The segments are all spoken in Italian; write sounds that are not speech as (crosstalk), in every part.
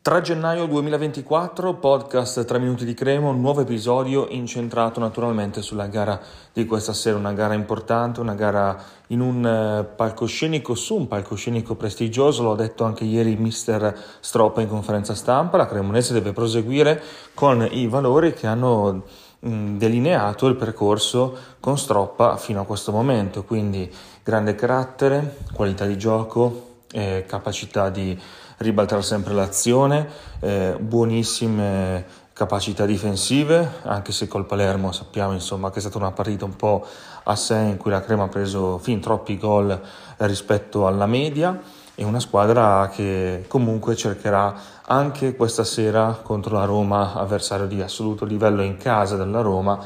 3 gennaio 2024, podcast 3 minuti di Cremo, nuovo episodio incentrato naturalmente sulla gara di questa sera, una gara importante, una gara in un eh, palcoscenico, su un palcoscenico prestigioso, l'ho detto anche ieri mister Stroppa in conferenza stampa, la Cremonese deve proseguire con i valori che hanno delineato il percorso con Stroppa fino a questo momento, quindi grande carattere, qualità di gioco, eh, capacità di ribaltare sempre l'azione, eh, buonissime capacità difensive, anche se col Palermo sappiamo insomma, che è stata una partita un po' a sé in cui la Crema ha preso fin troppi gol rispetto alla media e una squadra che comunque cercherà anche questa sera contro la Roma, avversario di assoluto livello in casa della Roma,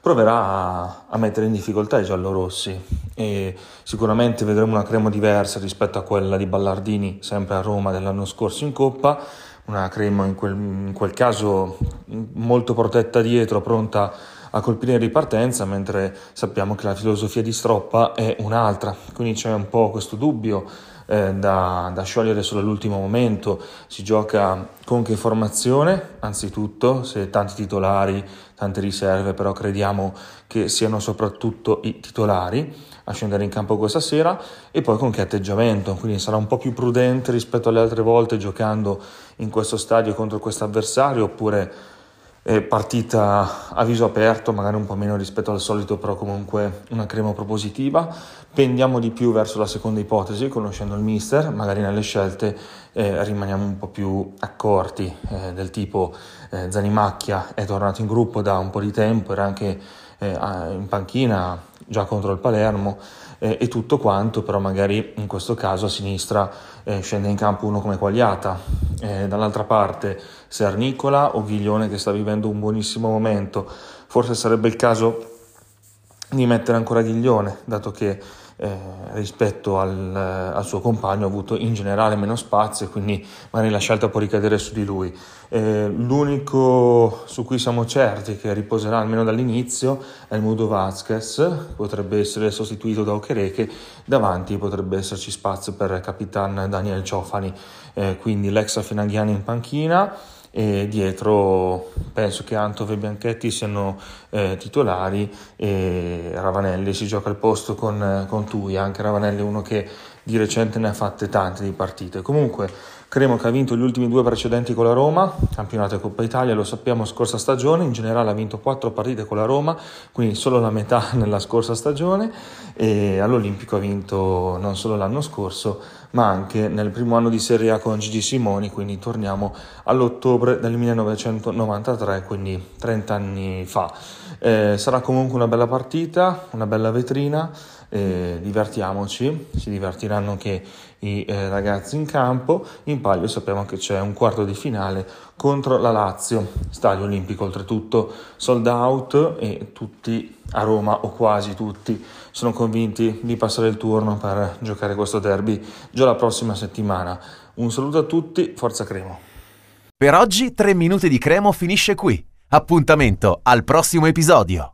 proverà a, a mettere in difficoltà i giallorossi e sicuramente vedremo una crema diversa rispetto a quella di Ballardini sempre a Roma dell'anno scorso in Coppa, una crema in quel, in quel caso molto protetta dietro, pronta a colpire in ripartenza, mentre sappiamo che la filosofia di Stroppa è un'altra, quindi c'è un po' questo dubbio eh, da, da, sciogliere solo all'ultimo momento. Si gioca con che formazione? Anzitutto, se tanti titolari, tante riserve, però crediamo che siano soprattutto i titolari a scendere in campo questa sera e poi con che atteggiamento, quindi sarà un po' più prudente rispetto alle altre volte giocando in questo stadio contro questo avversario oppure partita a viso aperto, magari un po' meno rispetto al solito, però comunque una crema propositiva. Pendiamo di più verso la seconda ipotesi, conoscendo il mister, magari nelle scelte eh, rimaniamo un po' più accorti, eh, del tipo eh, Zanimacchia è tornato in gruppo da un po' di tempo, era anche eh, in panchina già contro il Palermo eh, e tutto quanto, però magari in questo caso a sinistra scende in campo uno come Quagliata, eh, dall'altra parte Sernicola o Ghiglione che sta vivendo un buonissimo momento, forse sarebbe il caso di mettere ancora Ghiglione, dato che eh, rispetto al, al, suo compagno ha avuto in generale meno spazio e quindi magari la scelta può ricadere su di lui. Eh, l'unico su cui siamo certi che riposerà almeno dall'inizio è il Mudo Vasquez, potrebbe essere sostituito da Okereke, davanti potrebbe esserci spazio per Capitan Daniel Ciofani, eh, quindi l'ex Finaghiani in panchina e dietro penso che Antov e Bianchetti siano eh, titolari e Ravanelli si gioca il posto con, con Tui, anche Ravanelli è uno che di recente ne ha fatte tante di partite. Comunque Cremo che ha vinto gli ultimi due precedenti con la Roma, campionato e Coppa Italia, lo sappiamo scorsa stagione, in generale ha vinto quattro partite con la Roma, quindi solo la metà (laughs) nella scorsa stagione e all'Olimpico ha vinto non solo l'anno scorso ma anche nel primo anno di Serie A con Gigi Simoni, quindi torniamo all'ottobre del 1993, quindi 30 anni fa. Eh, sarà comunque una bella partita, una bella vetrina eh, divertiamoci, si divertiranno anche i eh, ragazzi in campo. In palio sappiamo che c'è un quarto di finale contro la Lazio, stadio olimpico oltretutto sold out e tutti a Roma o quasi tutti sono convinti di passare il turno per giocare questo derby già la prossima settimana. Un saluto a tutti, forza Cremo. Per oggi 3 minuti di Cremo finisce qui. Appuntamento al prossimo episodio.